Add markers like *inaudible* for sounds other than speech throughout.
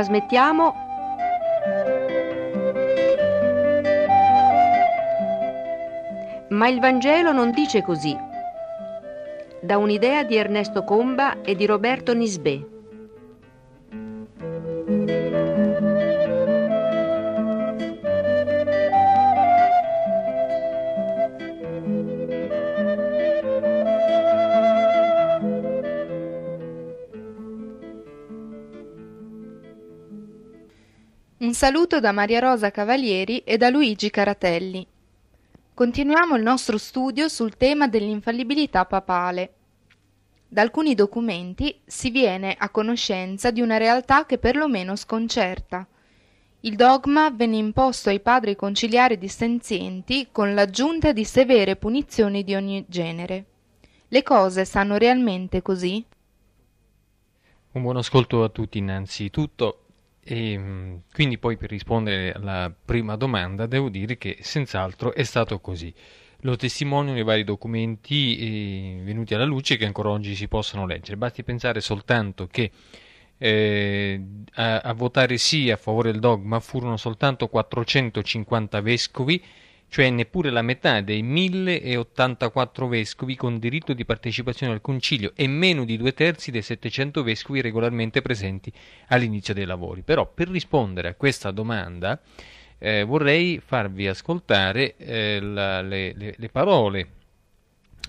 trasmettiamo Ma il Vangelo non dice così. Da un'idea di Ernesto Comba e di Roberto Nisbè. Saluto da Maria Rosa Cavalieri e da Luigi Caratelli. Continuiamo il nostro studio sul tema dell'infallibilità papale. Da alcuni documenti si viene a conoscenza di una realtà che perlomeno sconcerta. Il dogma venne imposto ai padri conciliari dissenzienti con l'aggiunta di severe punizioni di ogni genere. Le cose stanno realmente così? Un buon ascolto a tutti innanzitutto. E mm, quindi poi per rispondere alla prima domanda devo dire che senz'altro è stato così. Lo testimoniano i vari documenti eh, venuti alla luce che ancora oggi si possono leggere. Basti pensare soltanto che eh, a, a, votare sì a favore del dogma furono soltanto 450 vescovi cioè neppure la metà dei 1084 vescovi con diritto di partecipazione al concilio e meno di due terzi dei 700 vescovi regolarmente presenti all'inizio dei lavori. Però per rispondere a questa domanda eh, vorrei farvi ascoltare eh, la, le, le, le, parole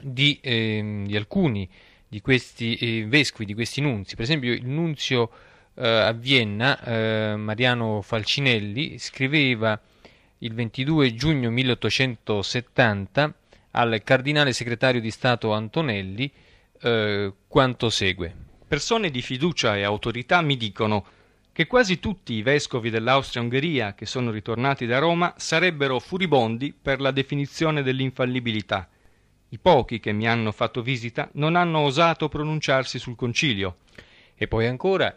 di, eh, di, alcuni di questi eh, vescovi, di questi nunzi. Per esempio il nunzio eh, a Vienna, eh, Mariano Falcinelli, scriveva il 22 giugno 1870 al cardinale segretario di Stato Antonelli eh, quanto segue. Persone di fiducia e autorità mi dicono che quasi tutti i vescovi dell'Austria-Ungheria che sono ritornati da Roma sarebbero furibondi per la definizione dell'infallibilità. I pochi che mi hanno fatto visita non hanno osato pronunciarsi sul concilio. E poi ancora,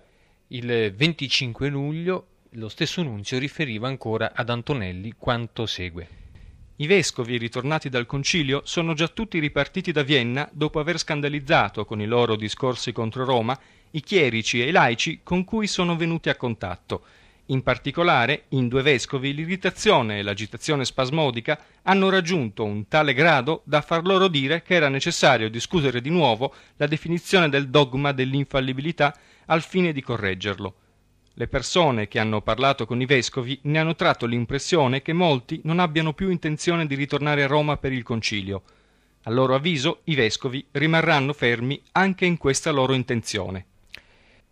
il 25 luglio lo stesso nunzio riferiva ancora ad Antonelli quanto segue. I vescovi ritornati dal concilio sono già tutti ripartiti da Vienna dopo aver scandalizzato con i loro discorsi contro Roma i chierici e i laici con cui sono venuti a contatto. In particolare, in due vescovi l'irritazione e l'agitazione spasmodica hanno raggiunto un tale grado da far loro dire che era necessario discutere di nuovo la definizione del dogma dell'infallibilità al fine di correggerlo. Le persone che hanno parlato con i vescovi ne hanno tratto l'impressione che molti non abbiano più intenzione di ritornare a Roma per il concilio. A loro avviso i vescovi rimarranno fermi anche in questa loro intenzione.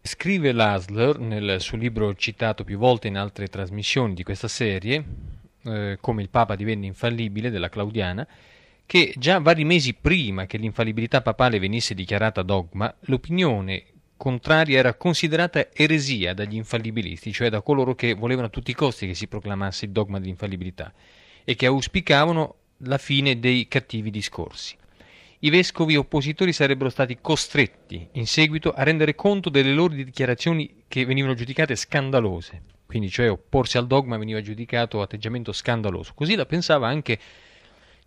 Scrive Lasler nel suo libro citato più volte in altre trasmissioni di questa serie, eh, come il Papa divenne infallibile della Claudiana, che già vari mesi prima che l'infallibilità papale venisse dichiarata dogma, l'opinione contraria era considerata eresia dagli infallibilisti, cioè da coloro che volevano a tutti i costi che si proclamasse il dogma dell'infallibilità e che auspicavano la fine dei cattivi discorsi. I vescovi oppositori sarebbero stati costretti in seguito a rendere conto delle loro dichiarazioni che venivano giudicate scandalose, quindi cioè opporsi al dogma veniva giudicato atteggiamento scandaloso. Così la pensava anche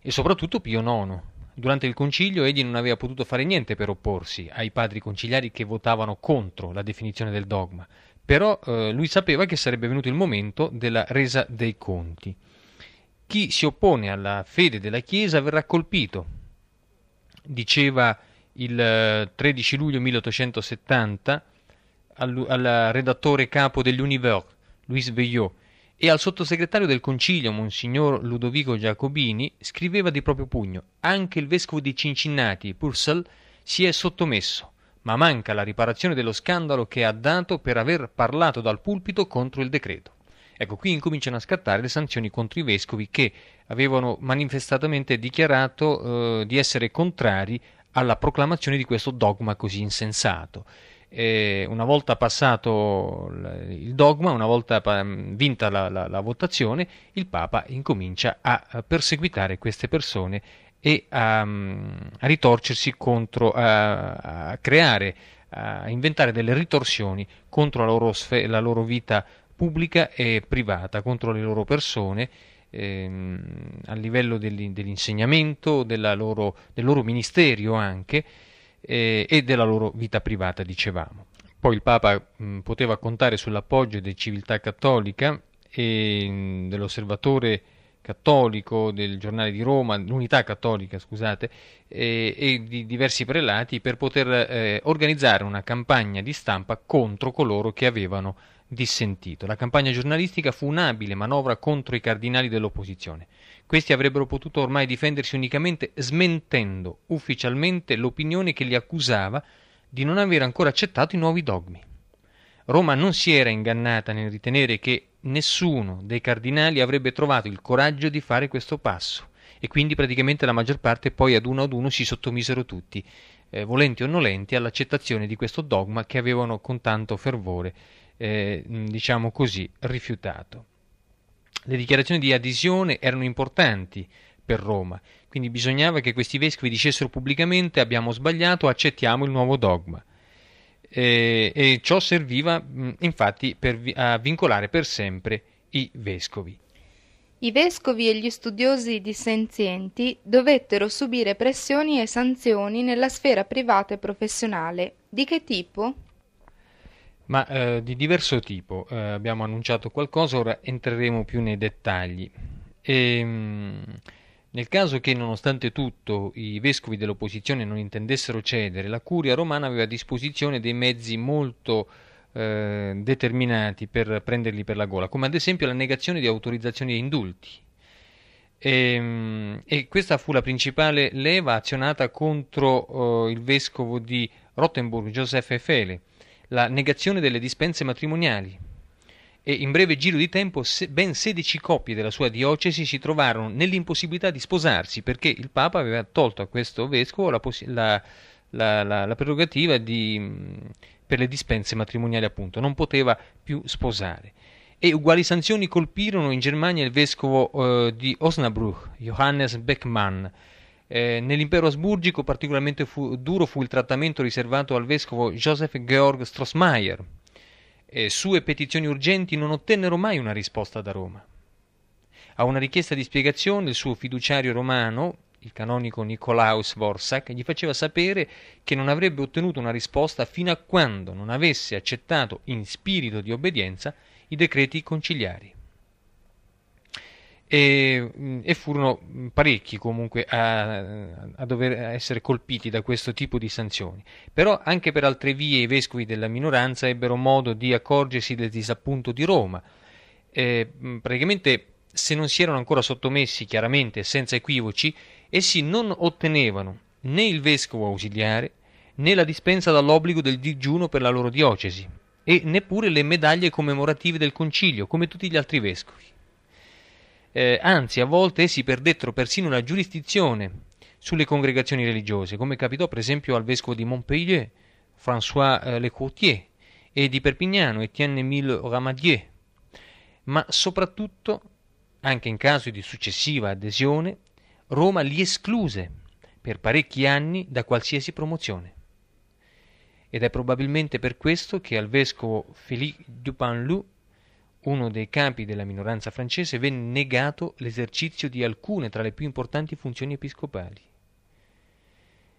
e soprattutto Pio IX, Durante il concilio egli non aveva potuto fare niente per opporsi ai padri conciliari che votavano contro la definizione del dogma, però eh, lui sapeva che sarebbe venuto il momento della resa dei conti. Chi si oppone alla fede della Chiesa verrà colpito, diceva il 13 eh, luglio 1870 al, al redattore capo degli Univers, Louis Veillot, e al sottosegretario del concilio, Monsignor Ludovico Giacobini, scriveva di proprio pugno anche il vescovo di Cincinnati, Purcell, si è sottomesso, ma manca la riparazione dello scandalo che ha dato per aver parlato dal pulpito contro il decreto. Ecco, qui incominciano a scattare le sanzioni contro i vescovi che avevano manifestamente dichiarato eh, di essere contrari alla proclamazione di questo dogma così insensato. E una volta passato il dogma, una volta vinta la, la, la votazione, il Papa incomincia a perseguitare queste persone e a, a ritorcersi contro, a, a, creare, a inventare delle ritorsioni contro la loro, sfe- la loro vita pubblica e privata, contro le loro persone ehm, a livello dell'insegnamento, loro, del loro ministero anche eh, e della loro vita privata, dicevamo. poi il Papa mh, poteva contare sull'appoggio di Civiltà Cattolica e mh, dell'osservatore cattolico del giornale di Roma, l'unità cattolica, scusate, e, e di diversi prelati per poter eh, organizzare una campagna di stampa contro coloro che avevano dissentito. La campagna giornalistica fu un'abile manovra contro i cardinali dell'opposizione. Questi avrebbero potuto ormai difendersi unicamente smentendo ufficialmente l'opinione che li accusava di non aver ancora accettato i nuovi dogmi. Roma non si era ingannata nel ritenere che nessuno dei cardinali avrebbe trovato il coraggio di fare questo passo e quindi praticamente la maggior parte poi ad uno ad uno si sottomisero tutti, eh, volenti o nolenti, all'accettazione di questo dogma che avevano con tanto fervore, eh, diciamo così, rifiutato. Le dichiarazioni di adesione erano importanti per Roma, quindi bisognava che questi vescovi dicessero pubblicamente abbiamo sbagliato, accettiamo il nuovo dogma eh, e ciò serviva mh, infatti per, a vincolare per sempre i vescovi. I vescovi e gli studiosi dissenzienti dovettero subire pressioni e sanzioni nella sfera privata e professionale. Di che tipo? Ma eh, di diverso tipo. Eh, abbiamo annunciato qualcosa, ora entreremo più nei dettagli. E, ehm, mh, nel caso che, nonostante tutto, i vescovi dell'opposizione non intendessero cedere, la curia romana aveva a disposizione dei mezzi molto eh, determinati per prenderli per la gola, come ad esempio la negazione di autorizzazioni e indulti. E, ehm, e, questa fu la principale leva azionata contro eh, il vescovo di Rottenburg, Joseph Efele, la negazione delle dispense matrimoniali e in breve giro di tempo ben 16 coppie della sua diocesi si trovarono nell'impossibilità di sposarsi perché il Papa aveva tolto a questo vescovo la, la, la, la prerogativa di, per le dispense matrimoniali, appunto, non poteva più sposare. E uguali sanzioni colpirono in Germania il vescovo eh, di Osnabrück, Johannes Beckmann. Eh, nell'impero asburgico particolarmente fu, duro fu il trattamento riservato al vescovo Joseph Georg Strossmayer, e sue petizioni urgenti non ottennero mai una risposta da Roma. A una richiesta di spiegazione il suo fiduciario romano, il canonico Nicolaus Vorsak, gli faceva sapere che non avrebbe ottenuto una risposta fino a quando non avesse accettato in spirito di obbedienza i decreti conciliari e, e, furono parecchi comunque a, a, dover essere colpiti da questo tipo di sanzioni. Però anche per altre vie i vescovi della minoranza ebbero modo di accorgersi del disappunto di Roma. Eh, praticamente se non si erano ancora sottomessi chiaramente senza equivoci, essi non ottenevano né il vescovo ausiliare né la dispensa dall'obbligo del digiuno per la loro diocesi e neppure le medaglie commemorative del concilio come tutti gli altri vescovi eh, anzi a volte essi perdettero persino la giurisdizione sulle congregazioni religiose, come capitò per esempio al vescovo di Montpellier, François eh, Lecourtier, e di Perpignano, Etienne Emile Ramadier, ma soprattutto, anche in caso di successiva adesione, Roma li escluse per parecchi anni da qualsiasi promozione. Ed è probabilmente per questo che al vescovo Philippe Dupin-Loup uno dei capi della minoranza francese, venne negato l'esercizio di alcune tra le più importanti funzioni episcopali.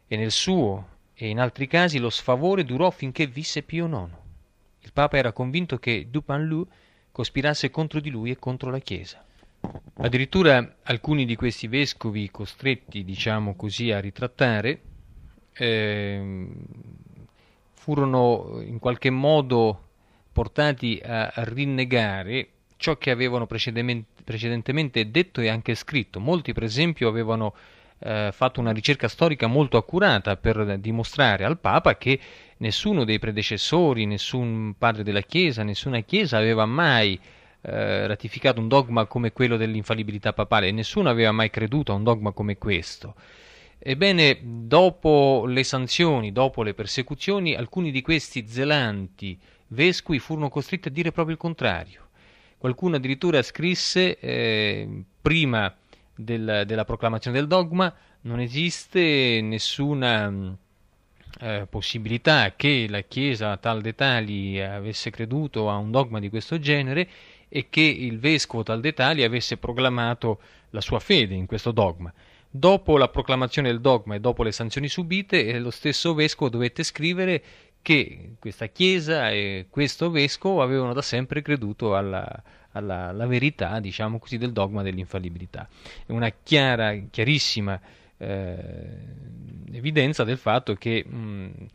E nel suo e in altri casi lo sfavore durò finché visse Pio IX. Il Papa era convinto che Dupanloup cospirasse contro di lui e contro la Chiesa. Addirittura alcuni di questi vescovi costretti, diciamo così, a ritrattare, eh, furono in qualche modo portati a rinnegare ciò che avevano precedentemente detto e anche scritto. Molti, per esempio, avevano eh, fatto una ricerca storica molto accurata per dimostrare al Papa che nessuno dei predecessori, nessun padre della Chiesa, nessuna Chiesa aveva mai eh, ratificato un dogma come quello dell'infallibilità papale e nessuno aveva mai creduto a un dogma come questo. Ebbene, dopo le sanzioni, dopo le persecuzioni, alcuni di questi zelanti vescovi furono costretti a dire proprio il contrario. Qualcuno addirittura scrisse eh, prima del, della proclamazione del dogma non esiste nessuna mm, eh, possibilità che la Chiesa tal de tali avesse creduto a un dogma di questo genere e che il vescovo tal de tali avesse proclamato la sua fede in questo dogma. Dopo la proclamazione del dogma e dopo le sanzioni subite, eh, lo stesso vescovo dovette scrivere che questa Chiesa e questo Vescovo avevano da sempre creduto alla, alla, alla verità, diciamo così, del dogma dell'infallibilità. È una chiara, chiarissima eh, evidenza del fatto che mh,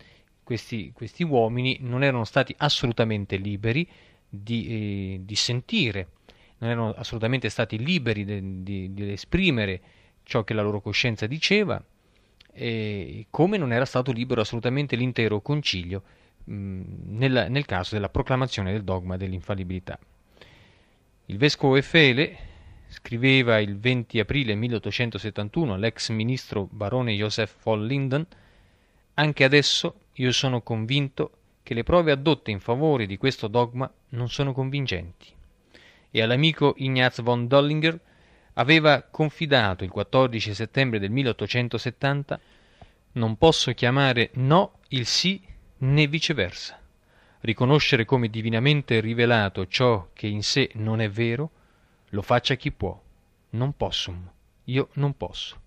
questi, questi, uomini non erano stati assolutamente liberi di, eh, di sentire, non erano assolutamente stati liberi di, di, di esprimere ciò che la loro coscienza diceva, e come non era stato libero assolutamente l'intero concilio mh, nel, nel, caso della proclamazione del dogma dell'infallibilità. Il vescovo Efele scriveva il 20 aprile 1871 all'ex ministro barone Joseph von Linden anche adesso io sono convinto che le prove addotte in favore di questo dogma non sono convincenti. E all'amico Ignaz von Dollinger aveva confidato il 14 settembre del 1870 non posso chiamare no il sì né viceversa. Riconoscere come divinamente rivelato ciò che in sé non è vero, lo faccia chi può. Non possum. Io non posso.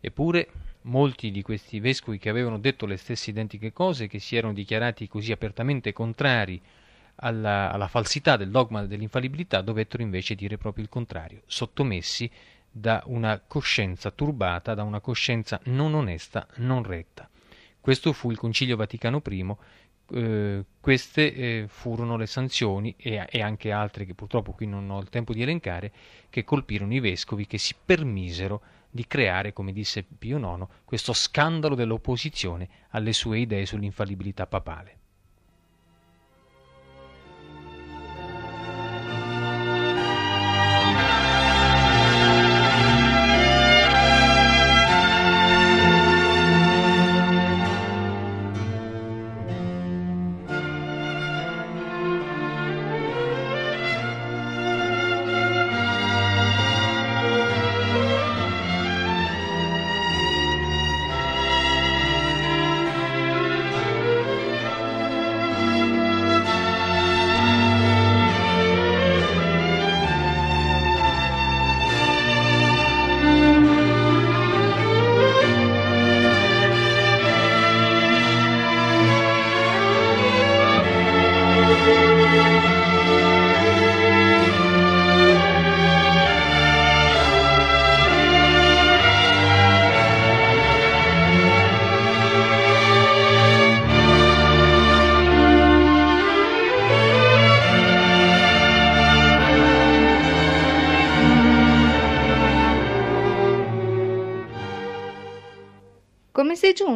Eppure molti di questi vescovi che avevano detto le stesse identiche cose, che si erano dichiarati così apertamente contrari alla, alla falsità del dogma dell'infallibilità, dovettero invece dire proprio il contrario, sottomessi da una coscienza turbata, da una coscienza non onesta, non retta. Questo fu il Concilio Vaticano I, eh, queste eh, furono le sanzioni e, e, anche altre che purtroppo qui non ho il tempo di elencare, che colpirono i vescovi che si permisero di creare, come disse Pio IX, questo scandalo dell'opposizione alle sue idee sull'infallibilità papale.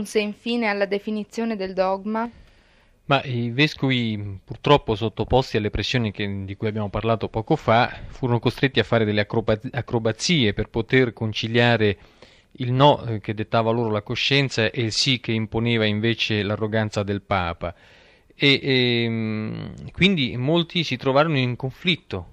Giunse infine alla definizione del dogma? Ma i vescovi, purtroppo sottoposti alle pressioni che, di cui abbiamo parlato poco fa, furono costretti a fare delle acrobazie per poter conciliare il no eh, che dettava loro la coscienza e il sì che imponeva invece l'arroganza del Papa. E, e ehm, quindi molti si trovarono in conflitto,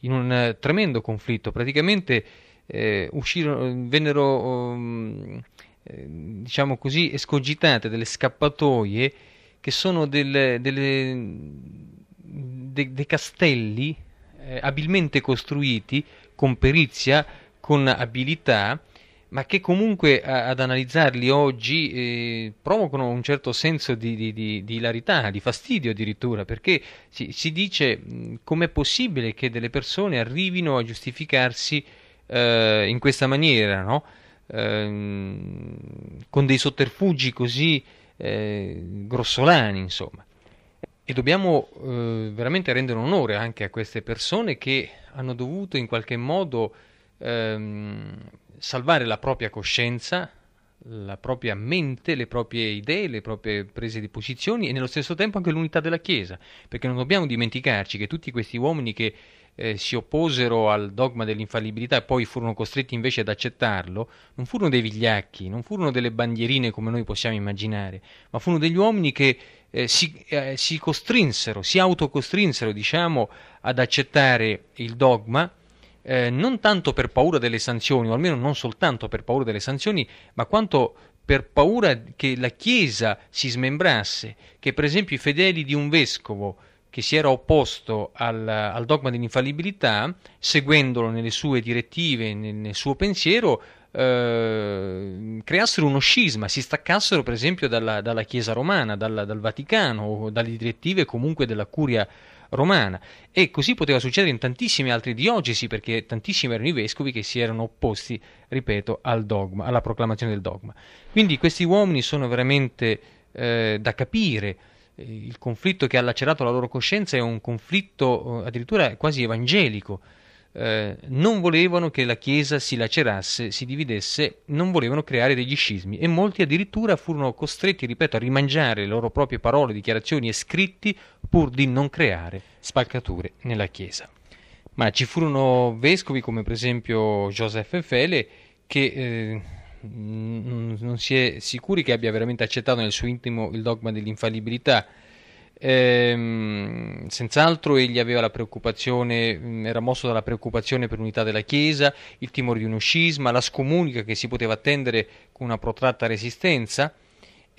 in un eh, tremendo conflitto. Praticamente eh, uscirono, vennero. Um, eh, diciamo così, escogitate, delle scappatoie che sono delle, delle, de, dei castelli eh, abilmente costruiti con perizia, con abilità, ma che comunque a, ad analizzarli oggi eh, provocano un certo senso di, di, di, di, ilarità, di fastidio addirittura, perché si, si dice com'è possibile che delle persone arrivino a giustificarsi eh, in questa maniera, no? Ehm, con dei sotterfugi così eh, grossolani, insomma. E dobbiamo eh, veramente rendere onore anche a queste persone che hanno dovuto in qualche modo ehm, salvare la propria coscienza, la propria mente, le proprie idee, le proprie prese di posizioni e nello stesso tempo anche l'unità della Chiesa, perché non dobbiamo dimenticarci che tutti questi uomini che eh, si opposero al dogma dell'infallibilità e poi furono costretti invece ad accettarlo, non furono dei vigliacchi, non furono delle bandierine come noi possiamo immaginare, ma furono degli uomini che eh, si, eh, si, costrinsero, si autocostrinsero, diciamo, ad accettare il dogma, eh, non tanto per paura delle sanzioni, o almeno non soltanto per paura delle sanzioni, ma quanto per paura che la Chiesa si smembrasse, che per esempio i fedeli di un vescovo, che si era opposto al, al dogma dell'infallibilità, seguendolo nelle sue direttive, nel, nel suo pensiero, eh, creassero uno scisma, si staccassero per esempio dalla, dalla Chiesa romana, dalla, dal Vaticano o dalle direttive comunque della curia romana e così poteva succedere in tantissimi altri diocesi perché tantissimi erano i vescovi che si erano opposti, ripeto, al dogma, alla proclamazione del dogma. Quindi questi uomini sono veramente eh, da capire il conflitto che ha lacerato la loro coscienza è un conflitto eh, addirittura quasi evangelico. Eh, non volevano che la Chiesa si lacerasse, si dividesse, non volevano creare degli scismi e molti addirittura furono costretti, ripeto, a rimangiare le loro proprie parole, dichiarazioni e scritti pur di non creare spaccature nella Chiesa. Ma ci furono vescovi come per esempio Joseph Fele che eh, non si è sicuri che abbia veramente accettato nel suo intimo il dogma dell'infallibilità. Ehm, senz'altro egli aveva la preoccupazione, era mosso dalla preoccupazione per l'unità della Chiesa, il timore di uno scisma, la scomunica che si poteva attendere con una protratta resistenza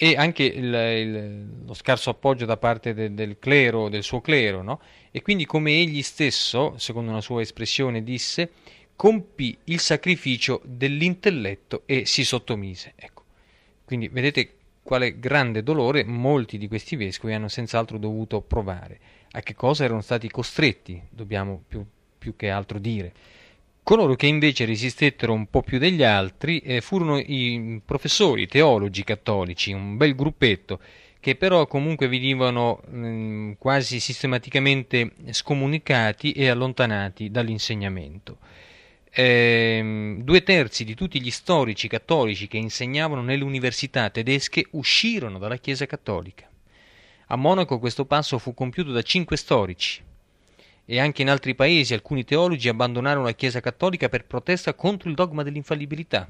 e anche il, il, lo scarso appoggio da parte de, del clero, del suo clero, no? e quindi come egli stesso, secondo una sua espressione, disse, compì il sacrificio dell'intelletto e si sottomise. Ecco. Quindi vedete quale grande dolore molti di questi vescovi hanno senz'altro dovuto provare. A che cosa erano stati costretti, dobbiamo più, più che altro dire. Coloro che invece resistettero un po' più degli altri eh, furono i professori, i teologi cattolici, un bel gruppetto, che però comunque venivano mh, mm, quasi sistematicamente scomunicati e allontanati dall'insegnamento ehm, due terzi di tutti gli storici cattolici che insegnavano nelle università tedesche uscirono dalla Chiesa cattolica. A Monaco questo passo fu compiuto da cinque storici e anche in altri paesi alcuni teologi abbandonarono la Chiesa cattolica per protesta contro il dogma dell'infallibilità.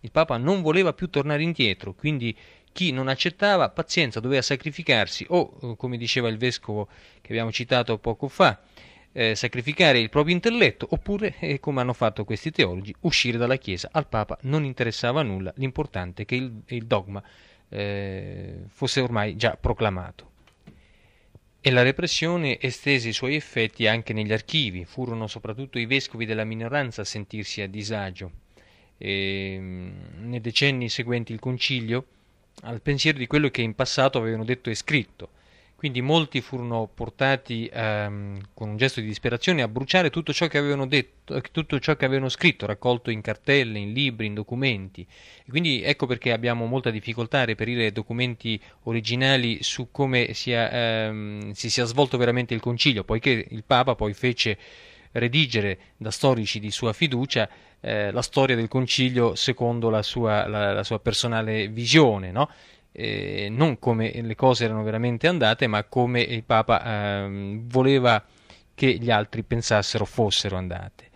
Il Papa non voleva più tornare indietro, quindi chi non accettava, pazienza, doveva sacrificarsi o, come diceva il vescovo che abbiamo citato poco fa, eh, sacrificare il proprio intelletto oppure, eh, come hanno fatto questi teologi, uscire dalla Chiesa. Al Papa non interessava nulla, l'importante è che il, il dogma eh, fosse ormai già proclamato. E la repressione estese i suoi effetti anche negli archivi, furono soprattutto i vescovi della minoranza a sentirsi a disagio. E, ehm, nei decenni seguenti il concilio, al pensiero di quello che in passato avevano detto e scritto, quindi molti furono portati ehm, con un gesto di disperazione a bruciare tutto ciò che avevano detto, tutto ciò che avevano scritto, raccolto in cartelle, in libri, in documenti. E quindi ecco perché abbiamo molta difficoltà a reperire documenti originali su come sia, ehm, si sia svolto veramente il concilio, poiché il Papa poi fece redigere da storici di sua fiducia eh, la storia del concilio secondo la sua, la, la sua personale visione, no? Eh, non come le cose erano veramente andate, ma come il Papa eh, voleva che gli altri pensassero fossero andate.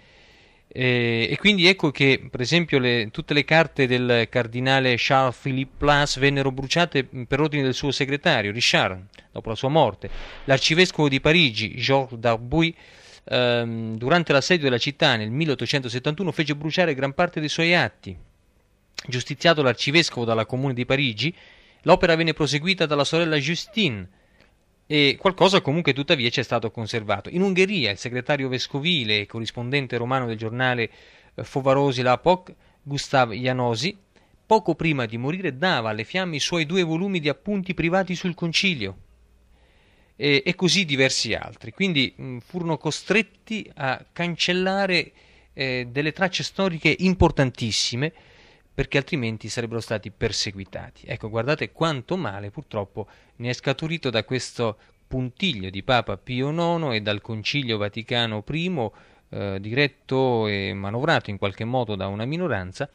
Eh, e quindi ecco che, per esempio, le, tutte le carte del cardinale Charles-Philippe Plas vennero bruciate per ordine del suo segretario, Richard, dopo la sua morte. L'arcivescovo di Parigi, Georges Darbuy, ehm, durante l'assedio della città nel 1871 fece bruciare gran parte dei suoi atti. Giustiziato l'arcivescovo dalla Comune di Parigi, L'opera venne proseguita dalla sorella Justine e qualcosa comunque tuttavia ci è stato conservato. In Ungheria il segretario vescovile e corrispondente romano del giornale eh, Fovarosi Lapok, Gustav Janosi, poco prima di morire dava alle fiamme i suoi due volumi di appunti privati sul concilio e, e così diversi altri. Quindi mh, furono costretti a cancellare eh, delle tracce storiche importantissime perché altrimenti sarebbero stati perseguitati. Ecco, guardate quanto male purtroppo ne è scaturito da questo puntiglio di Papa Pio IX e dal Concilio Vaticano I, eh, diretto e manovrato in qualche modo da una minoranza,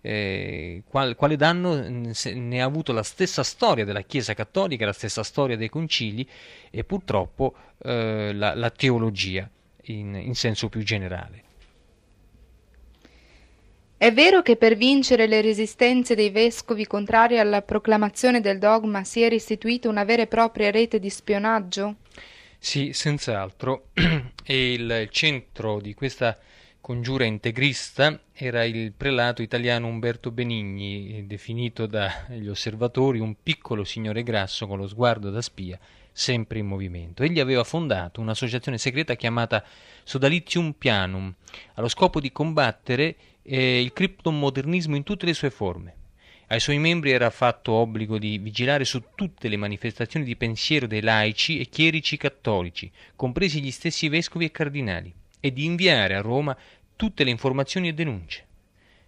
eh, qual, quale danno ne ha avuto la stessa storia della Chiesa Cattolica, la stessa storia dei concili e purtroppo eh, la, la, teologia in, in senso più generale. È vero che per vincere le resistenze dei vescovi contrari alla proclamazione del dogma si è istituita una vera e propria rete di spionaggio? Sì, senz'altro. *clears throat* e il centro di questa congiura integrista era il prelato italiano Umberto Benigni, definito dagli osservatori un piccolo signore grasso con lo sguardo da spia, sempre in movimento. Egli aveva fondato un'associazione segreta chiamata Sodalitium Pianum, allo scopo di combattere eh, il criptomodernismo in tutte le sue forme. Ai suoi membri era fatto obbligo di vigilare su tutte le manifestazioni di pensiero dei laici e chierici cattolici, compresi gli stessi vescovi e cardinali, e di inviare a Roma tutte le informazioni e denunce.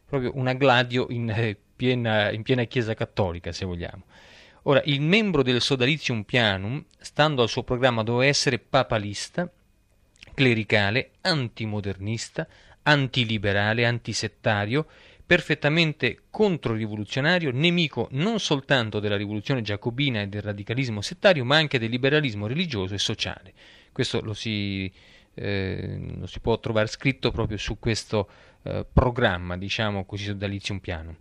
Proprio una gladio in, eh, piena, in piena Chiesa cattolica, se vogliamo. Ora, il membro del Sodalitium Pianum, stando al suo programma, doveva essere papalista, clericale, antimodernista, antiliberale, antisettario, perfettamente controrivoluzionario, nemico non soltanto della rivoluzione giacobina e del radicalismo settario, ma anche del liberalismo religioso e sociale. Questo lo si, eh, lo si può trovare scritto proprio su questo eh, programma, diciamo così, da Lizium Piano.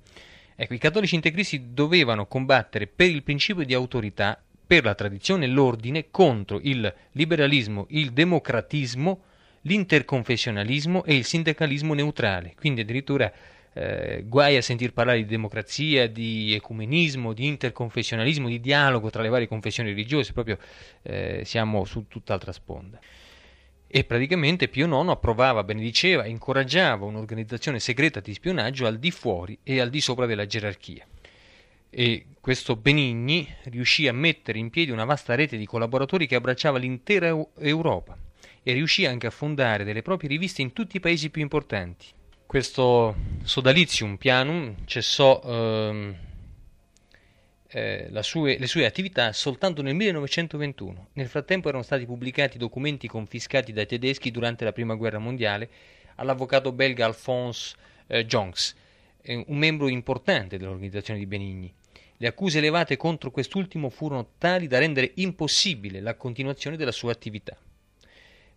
Ecco, i cattolici integristi dovevano combattere per il principio di autorità, per la tradizione e l'ordine, contro il liberalismo, il democratismo, l'interconfessionalismo e il sindacalismo neutrale, quindi addirittura eh, guai a sentir parlare di democrazia, di ecumenismo, di interconfessionalismo, di dialogo tra le varie confessioni religiose, proprio eh, siamo su tutt'altra sponda. E praticamente Pio IX approvava, benediceva, incoraggiava un'organizzazione segreta di spionaggio al di fuori e al di sopra della gerarchia. E questo Benigni riuscì a mettere in piedi una vasta rete di collaboratori che abbracciava l'intera Europa e riuscì anche a fondare delle proprie riviste in tutti i paesi più importanti. Questo Sodalizium Pianum cessò ehm, eh, sue, le sue attività soltanto nel 1921. Nel frattempo erano stati pubblicati documenti confiscati dai tedeschi durante la Prima Guerra Mondiale all'avvocato belga Alphonse eh, Jonks, eh, un membro importante dell'organizzazione di Benigni. Le accuse elevate contro quest'ultimo furono tali da rendere impossibile la continuazione della sua attività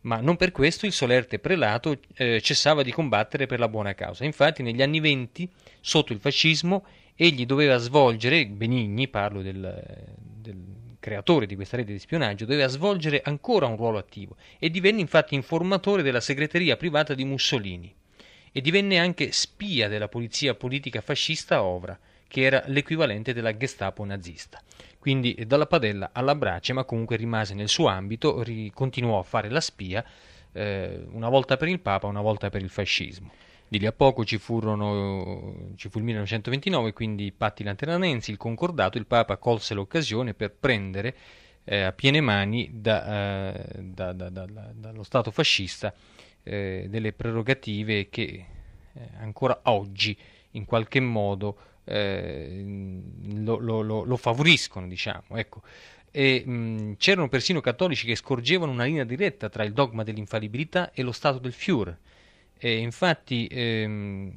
ma non per questo il solerte prelato eh, cessava di combattere per la buona causa. Infatti negli anni venti, sotto il fascismo, egli doveva svolgere, Benigni, parlo del, del creatore di questa rete di spionaggio, doveva svolgere ancora un ruolo attivo e divenne infatti informatore della segreteria privata di Mussolini e divenne anche spia della polizia politica fascista Ovra, che era l'equivalente della Gestapo nazista. Quindi dalla padella alla brace, ma comunque rimase nel suo ambito, continuò a fare la spia, eh, una volta per il Papa, una volta per il fascismo. Di lì a poco ci, furono, ci fu il 1929, quindi i patti lateranensi, il concordato, il Papa colse l'occasione per prendere eh, a piene mani da, eh, da, da, dallo Stato fascista eh, delle prerogative che eh, ancora oggi in qualche modo eh, lo, lo, lo, favoriscono, diciamo. Ecco. E, mh, c'erano persino cattolici che scorgevano una linea diretta tra il dogma dell'infallibilità e lo stato del Führer. E infatti ehm,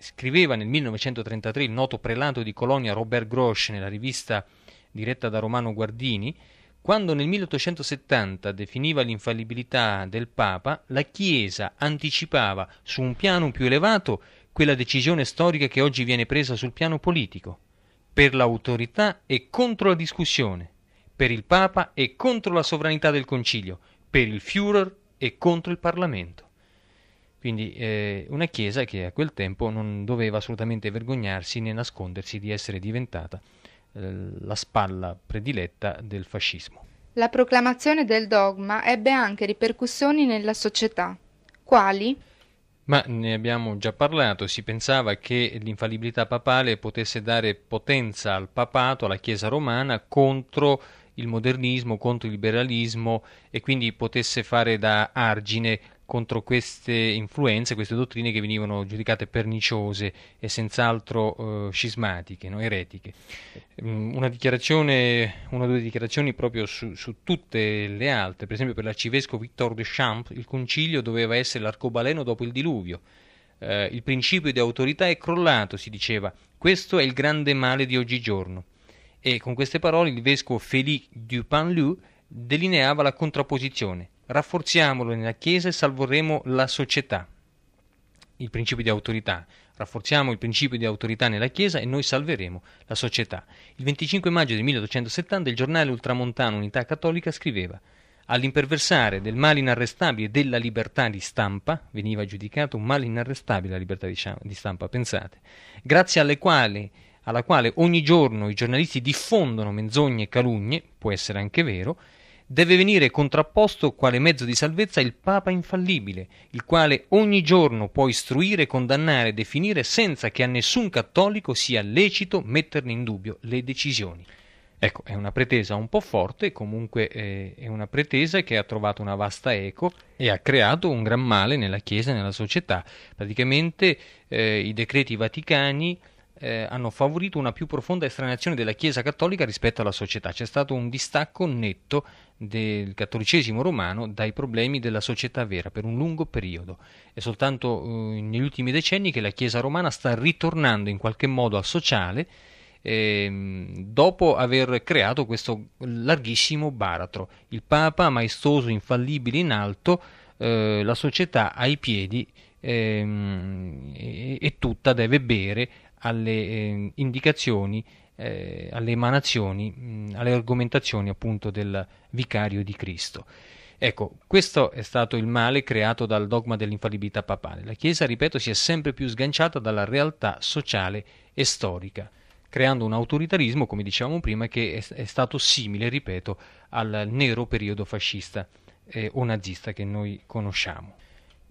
scriveva nel 1933 il noto prelato di Colonia Robert Grosch nella rivista diretta da Romano Guardini, quando nel 1870 definiva l'infallibilità del Papa, la Chiesa anticipava su un piano più elevato quella decisione storica che oggi viene presa sul piano politico, per l'autorità e contro la discussione, per il Papa e contro la sovranità del Concilio, per il Führer e contro il Parlamento. Quindi eh, una Chiesa che a quel tempo non doveva assolutamente vergognarsi né nascondersi di essere diventata eh, la spalla prediletta del fascismo. La proclamazione del dogma ebbe anche ripercussioni nella società. Quali? Ma ne abbiamo già parlato, si pensava che l'infallibilità papale potesse dare potenza al papato, alla Chiesa romana, contro il modernismo, contro il liberalismo e quindi potesse fare da argine contro queste influenze, queste dottrine che venivano giudicate perniciose e senz'altro eh, scismatiche, no? eretiche. Mm, una dichiarazione, una o due dichiarazioni proprio su, su, tutte le altre, per esempio per l'arcivescovo Victor de Champs il concilio doveva essere l'arcobaleno dopo il diluvio. Eh, il principio di autorità è crollato, si diceva, questo è il grande male di oggigiorno. E con queste parole il vescovo Félix Dupin-Lu delineava la contrapposizione rafforziamolo nella Chiesa e salvorremo la società. Il principio di autorità. Rafforziamo il principio di autorità nella Chiesa e noi salveremo la società. Il 25 maggio del 1870 il giornale ultramontano Unità Cattolica scriveva all'imperversare del male inarrestabile della libertà di stampa, veniva giudicato un male inarrestabile la libertà di stampa, pensate, grazie alle quali, alla quale ogni giorno i giornalisti diffondono menzogne e calunnie, può essere anche vero, deve venire contrapposto quale mezzo di salvezza il Papa infallibile, il quale ogni giorno può istruire, condannare e definire senza che a nessun cattolico sia lecito metterne in dubbio le decisioni. Ecco, è una pretesa un po' forte, comunque eh, è una pretesa che ha trovato una vasta eco e ha creato un gran male nella Chiesa e nella società. Praticamente eh, i decreti vaticani eh, hanno favorito una più profonda estraneazione della Chiesa cattolica rispetto alla società. C'è stato un distacco netto del cattolicesimo romano dai problemi della società vera per un lungo periodo. È soltanto eh, negli ultimi decenni che la Chiesa romana sta ritornando in qualche modo al sociale ehm, dopo aver creato questo larghissimo baratro. Il Papa maestoso, infallibile in alto, eh, la società ai piedi ehm, e, e, tutta deve bere alle eh, indicazioni, eh, alle emanazioni, mh, alle argomentazioni appunto del vicario di Cristo. Ecco, questo è stato il male creato dal dogma dell'infallibilità papale. La Chiesa, ripeto, si è sempre più sganciata dalla realtà sociale e storica creando un autoritarismo, come dicevamo prima, che è, è stato simile, ripeto, al nero periodo fascista eh, o nazista che noi conosciamo.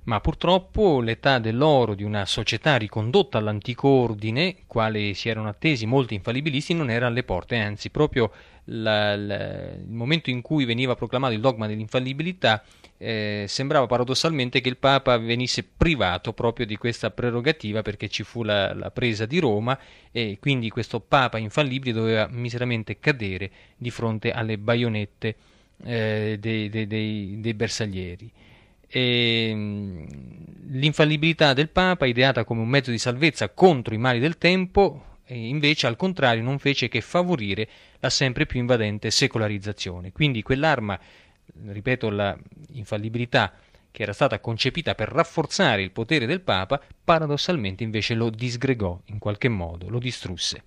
Ma purtroppo l'età dell'oro di una società ricondotta all'antico ordine, quale si erano attesi molti infallibilisti, non era alle porte, anzi proprio la, la, il momento in cui veniva proclamato il dogma dell'infallibilità eh, sembrava paradossalmente che il Papa venisse privato proprio di questa prerogativa perché ci fu la, la, presa di Roma e quindi questo Papa infallibile doveva miseramente cadere di fronte alle baionette eh, dei, dei, dei, dei, bersaglieri. E, mm, l'infallibilità del Papa, ideata come un mezzo di salvezza contro i mali del tempo, invece al contrario non fece che favorire la sempre più invadente secolarizzazione. Quindi quell'arma ripeto, l'infallibilità che era stata concepita per rafforzare il potere del Papa, paradossalmente invece lo disgregò in qualche modo, lo distrusse.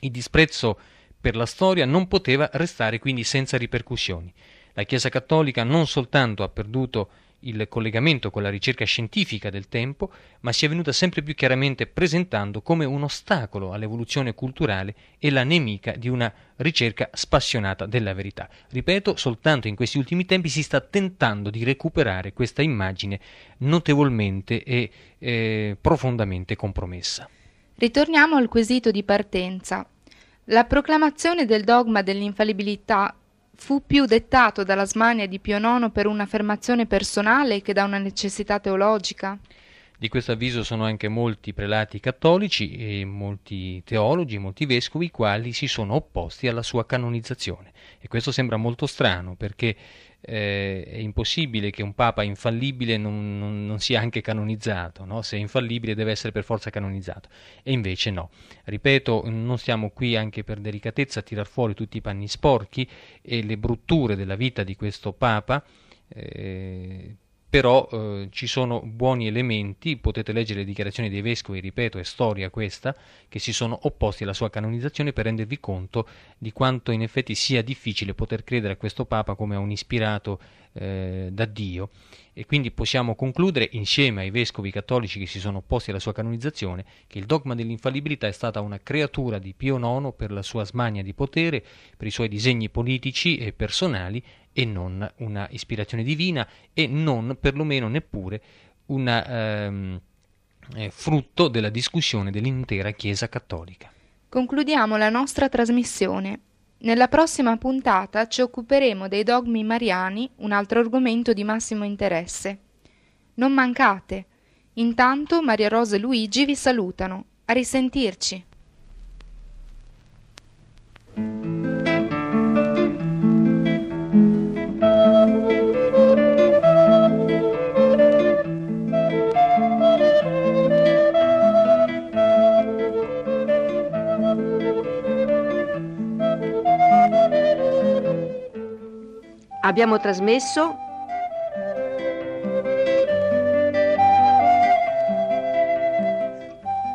Il disprezzo per la storia non poteva restare quindi senza ripercussioni. La Chiesa cattolica non soltanto ha perduto il collegamento con la ricerca scientifica del tempo, ma si è venuta sempre più chiaramente presentando come un ostacolo all'evoluzione culturale e la nemica di una ricerca spassionata della verità. Ripeto, soltanto in questi ultimi tempi si sta tentando di recuperare questa immagine notevolmente e eh, profondamente compromessa. Ritorniamo al quesito di partenza. La proclamazione del dogma dell'infallibilità fu più dettato dalla smania di Pio IX per un'affermazione personale che da una necessità teologica? Di questo avviso sono anche molti prelati cattolici e molti teologi, molti vescovi, i quali si sono opposti alla sua canonizzazione. E questo sembra molto strano perché eh, è impossibile che un papa infallibile non, non, non sia anche canonizzato, no? se è infallibile deve essere per forza canonizzato, e invece no. Ripeto, non stiamo qui anche per delicatezza a tirar fuori tutti i panni sporchi e le brutture della vita di questo papa, eh, però eh, ci sono buoni elementi, potete leggere le dichiarazioni dei vescovi, ripeto, è storia questa, che si sono opposti alla sua canonizzazione per rendervi conto di quanto in effetti sia difficile poter credere a questo Papa come a un ispirato eh, da Dio. E quindi possiamo concludere insieme ai vescovi cattolici che si sono opposti alla sua canonizzazione che il dogma dell'infallibilità è stata una creatura di Pio IX per la sua smania di potere, per i suoi disegni politici e personali e non una ispirazione divina e non perlomeno neppure un ehm, eh, frutto della discussione dell'intera Chiesa cattolica. Concludiamo la nostra trasmissione. Nella prossima puntata ci occuperemo dei dogmi mariani, un altro argomento di massimo interesse. Non mancate. Intanto Maria Rosa e Luigi vi salutano. A risentirci. Abbiamo trasmesso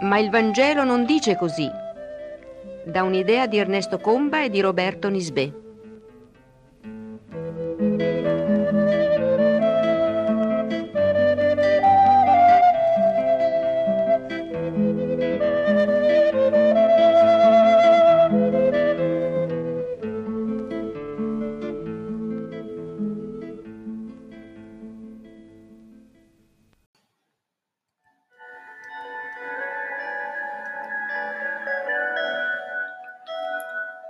Ma il Vangelo non dice così, da un'idea di Ernesto Comba e di Roberto Nisbet.